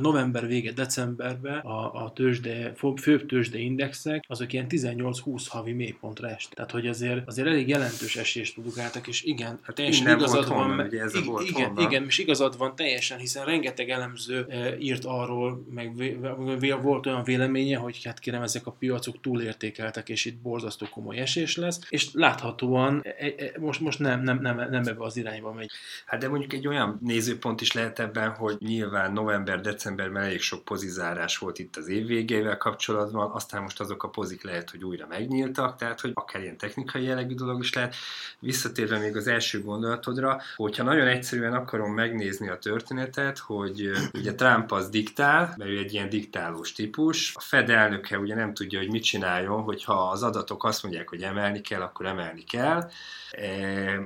november vége, decemberben a, a tőzsde, főbb tőzsde indexek, azok ilyen 18-20 havi mélypontra est. Tehát, hogy azért, azért elég jelentős esést produkáltak, és igen, hát teljesen igazad van. Honnan, ugye ez ig- volt igen, honnan. igen, és igazad van teljesen, hiszen rengeteg elemző e, írt arról, meg vé- vé- volt olyan véleménye, hogy hát kérem, ezek a piacok túlértékeltek, és itt borzasztó komoly esés lesz, és láthatóan e, e, most, most nem, nem, nem, nem ebbe az irányba megy. Hát de mondjuk egy olyan nézőpont is lehet ebben, hogy nyilván november-decemberben elég sok pozizárás volt itt az év végével kapcsolatban, aztán most azok a pozik lehet, hogy újra megnyíltak, tehát hogy akár ilyen technikai jellegű dolog is lehet. Visszatérve még az első gondolatodra, hogyha nagyon egyszerűen akarom megnézni a történetet, hogy ugye Trump az diktál, mert ő egy ilyen diktálós típus, a Fed elnöke ugye nem tudja, hogy mit csináljon, hogyha az adatok azt mondják, hogy emelni kell, akkor emelni kell,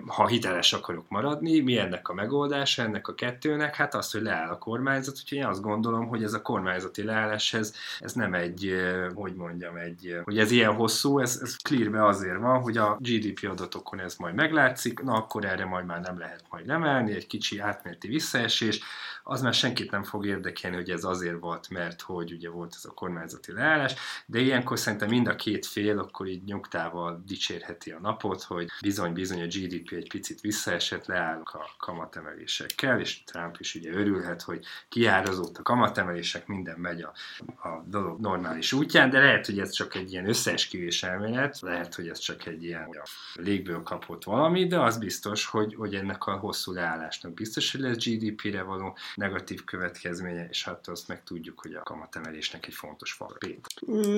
ha hiteles akarok maradni, mi ennek a megoldása ennek a kettőnek? Hát az, hogy leáll a kormányzat, úgyhogy én azt gondolom, hogy ez a kormányzati leállás, ez, ez nem egy, hogy mondjam, egy, hogy ez ilyen hosszú, ez, ez clearbe azért van, hogy a GDP adatokon ez majd meglátszik, na akkor erre majd már nem lehet majd emelni, egy kicsi átmeneti visszaesés, az már senkit nem fog érdekelni, hogy ez azért volt, mert hogy ugye volt ez a kormányzati leállás, de ilyenkor szerintem mind a két fél akkor így nyugtával dicsérheti a napot, hogy bizony-bizony a GDP egy picit visszaesett, leállunk a kamatemelésekkel, és Trump is ugye örülhet, hogy kiárazott a kamatemelések, minden megy a, a dolog normális útján, de lehet, hogy ez csak egy ilyen összeesküvés elmélet, lehet, hogy ez csak egy ilyen légből kapott valami, de az biztos, hogy, hogy ennek a hosszú leállásnak biztos, hogy lesz GDP-re való negatív következménye, és hát azt meg tudjuk, hogy a kamatemelésnek egy fontos faktor.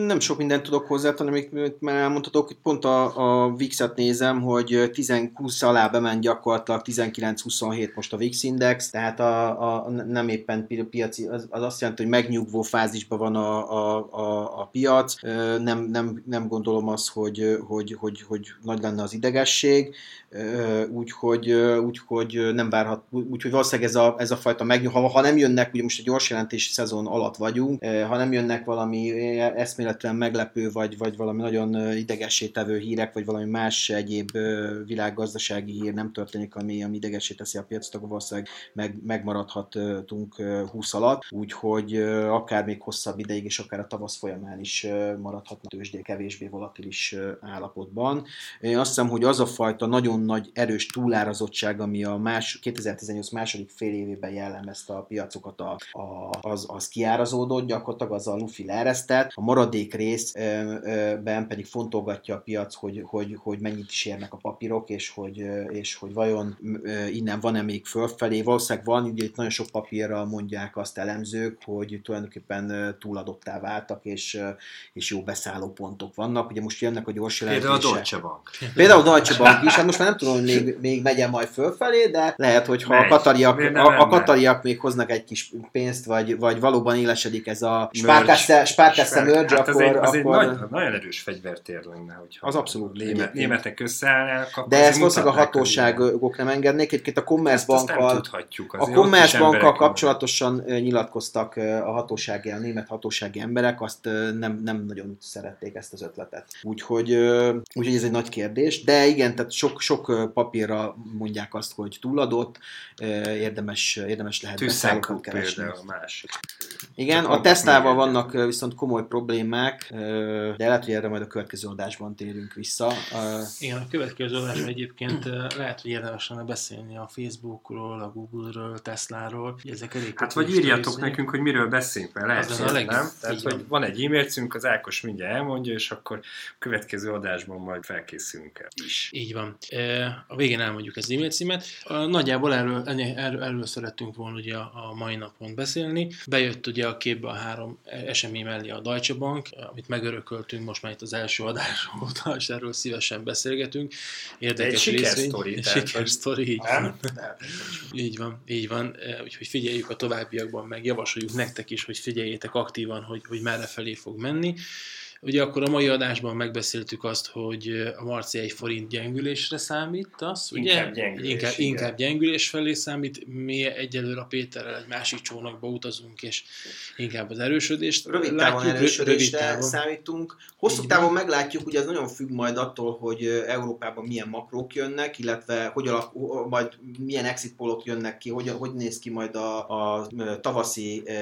Nem sok mindent tudok hozzátenni, amit már elmondhatok, hogy pont a, a VIX-et nézem, hogy 10-20 alá bement gyakorlatilag 19-27 most a VIX index, tehát a, a, nem éppen piaci, az, az azt jelenti, hogy megnyugvó fázisban van a, a, a, a piac, nem, nem, nem gondolom azt, hogy, hogy, hogy, hogy nagy lenne az idegesség, úgyhogy, úgyhogy nem várhat, úgyhogy valószínűleg ez a, ez a fajta meg, ha, ha nem jönnek, ugye most a gyors jelentési szezon alatt vagyunk, ha nem jönnek valami eszméletlen meglepő, vagy, vagy valami nagyon idegessé tevő hírek, vagy valami más egyéb világgazdasági hír nem történik, ami, ami idegessé teszi a piacot, akkor valószínűleg meg, megmaradhatunk 20 alatt, úgyhogy akár még hosszabb ideig, és akár a tavasz folyamán is maradhatna tőzsdé kevésbé volatilis állapotban. Én azt hiszem, hogy az a fajta nagyon nagy erős túlárazottság, ami a más, 2018 második fél évében jellemező, ezt a piacokat a, a, az, az kiárazódott, gyakorlatilag az a lufi leeresztett, a maradék részben pedig fontolgatja a piac, hogy, hogy, hogy mennyit is érnek a papírok, és hogy, és hogy vajon innen van-e még fölfelé. Valószínűleg van, ugye itt nagyon sok papírra mondják azt elemzők, hogy tulajdonképpen túladottá váltak, és, és jó beszálló pontok vannak. Ugye most jönnek a gyors jelentése. Például a Deutsche Bank. Például a Deutsche Bank is, hát most már nem tudom, hogy még, még megyen majd fölfelé, de lehet, hogy ha a katariak, a, a katariak még hoznak egy kis pénzt, vagy, vagy valóban élesedik ez a Sparkasse merge, hát akkor... Az egy, az akkor... egy nagy, nagyon erős fegyvertér lenne, hogyha az abszolút német, németek összeállnak. De ezt valószínűleg a hatóságok nem engednék. Egyébként a Commerzbankkal a Commerzbankkal kapcsolatosan nyilatkoztak a hatósági, a német hatósági emberek, azt nem, nem nagyon szerették ezt az ötletet. Úgyhogy, úgyhogy ez egy nagy kérdés, de igen, tehát sok, sok papírra mondják azt, hogy túladott, érdemes, érdemes lehet beszállókat keresni. a másik. Igen, a Teslával vannak viszont komoly problémák, de lehet, hogy erre majd a következő adásban térünk vissza. Igen, a következő adásban egyébként lehet, hogy érdemes lenne beszélni a Facebookról, a Google-ről, Tesláról. Ezek elég hát vagy írjatok nekünk, hogy miről beszélünk, mert lehet, hogy nem. Tehát, hogy van. egy e-mail címünk, az Ákos mindjárt elmondja, és akkor a következő adásban majd felkészülünk el is. Így van. A végén elmondjuk az e-mail címet. Nagyjából erről, erről, erről szerettünk volna ugye a mai napon beszélni. Bejött ugye a képbe a három esemény mellé a Deutsche Bank, amit megörököltünk most már itt az első adás óta, és erről szívesen beszélgetünk. Érdekes egy sikersztori. Sikersztori, így van. így van, így van. Úgyhogy figyeljük a továbbiakban, meg javasoljuk nektek is, hogy figyeljétek aktívan, hogy, hogy merre felé fog menni. Ugye akkor a mai adásban megbeszéltük azt, hogy a Marci egy forint gyengülésre számítasz, ugye? Inkább gyengülés, inkább, inkább gyengülés felé számít. Mi egyelőre a Péterrel egy másik csónakba utazunk, és inkább az erősödést Rövid távon látjuk, erősödésre rövid távon. számítunk. Hosszú távon meglátjuk, ugye ez nagyon függ majd attól, hogy Európában milyen makrók jönnek, illetve hogy alak, majd milyen exit polok jönnek ki, hogy, hogy néz ki majd a, a tavaszi e,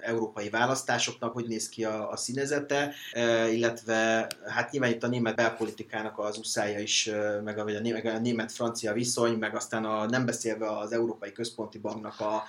európai választásoknak, hogy néz ki a, a színezete. E, illetve hát nyilván itt a német belpolitikának az uszája is, meg a, meg a német-francia viszony, meg aztán a, nem beszélve az Európai Központi Banknak a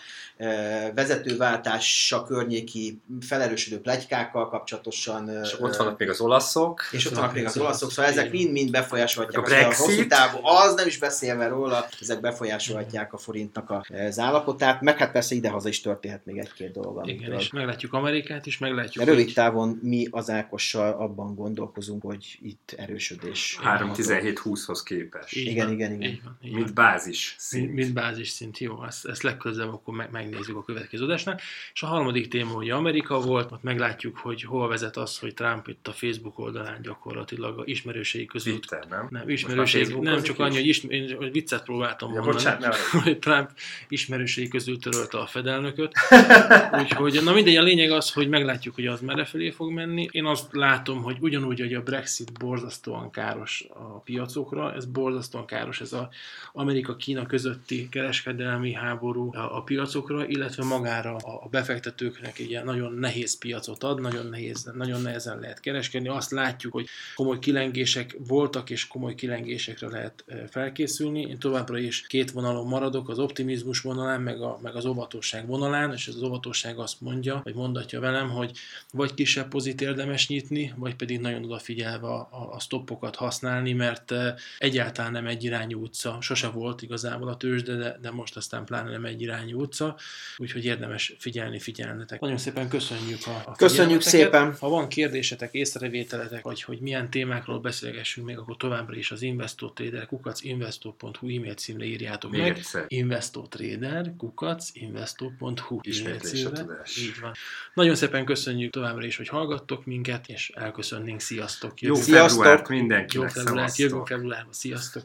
vezetőváltása környéki felerősödő plegykákkal kapcsolatosan. És ott vannak még az olaszok. És ott vannak még az olaszok, szóval ezek mind-mind befolyásolhatják. A Brexit. A hosszú távú, az nem is beszélve róla, ezek befolyásolhatják a forintnak az állapotát, meg hát persze idehaza is történhet még egy-két dolog. Igen, és meglátjuk Amerikát is, meglátjuk. Rövid távon mi az Ákos abban gondolkozunk, hogy itt erősödés. 3-17-20-hoz képest. Így igen, van, igen, igen. Így van, így mint bázis szint. Mint bázis szint, jó, ezt, ezt legközelebb akkor meg, megnézzük a következő adásnál. És a harmadik téma hogy Amerika volt, ott meglátjuk, hogy hol vezet az, hogy Trump itt a Facebook oldalán gyakorlatilag a ismerősei közül. Twitter, nem? Nem, ismerőség, nem csak annyi, hogy, ismer, hogy viccet próbáltam ja, mondani, bocsánat, hogy Trump ismerősei közül törölte a fedelnököt. *laughs* Úgyhogy, na mindegy, a lényeg az, hogy meglátjuk, hogy az merre felé fog menni. Én azt látom, hogy ugyanúgy, hogy a Brexit borzasztóan káros a piacokra, ez borzasztóan káros, ez az Amerika-Kína közötti kereskedelmi háború a, piacokra, illetve magára a, befektetőknek egy ilyen nagyon nehéz piacot ad, nagyon, nehéz, nagyon nehezen lehet kereskedni. Azt látjuk, hogy komoly kilengések voltak, és komoly kilengésekre lehet felkészülni. Én továbbra is két vonalon maradok, az optimizmus vonalán, meg, a, meg az óvatosság vonalán, és az óvatosság azt mondja, vagy mondatja velem, hogy vagy kisebb pozit érdemes nyitni, vagy pedig nagyon odafigyelve a, a, stoppokat használni, mert egyáltalán nem egy irányú utca, sose volt igazából a tőzsde, de, de most aztán pláne nem egy irányú utca, úgyhogy érdemes figyelni, figyelnetek. Nagyon szépen köszönjük a, a Köszönjük szépen! Ha van kérdésetek, észrevételetek, vagy hogy milyen témákról beszélgessünk még, akkor továbbra is az Investor Trader kukac investor.hu e-mail címre írjátok még meg. Egyszer. Investor Trader kukac investor.hu e-mail címre. Így van. Nagyon szépen köszönjük továbbra is, hogy hallgattok minket, és elköszönnénk. Sziasztok! Jó Sziasztok! februárt mindenkinek! Jó februárt, jövő februárban. Sziasztok!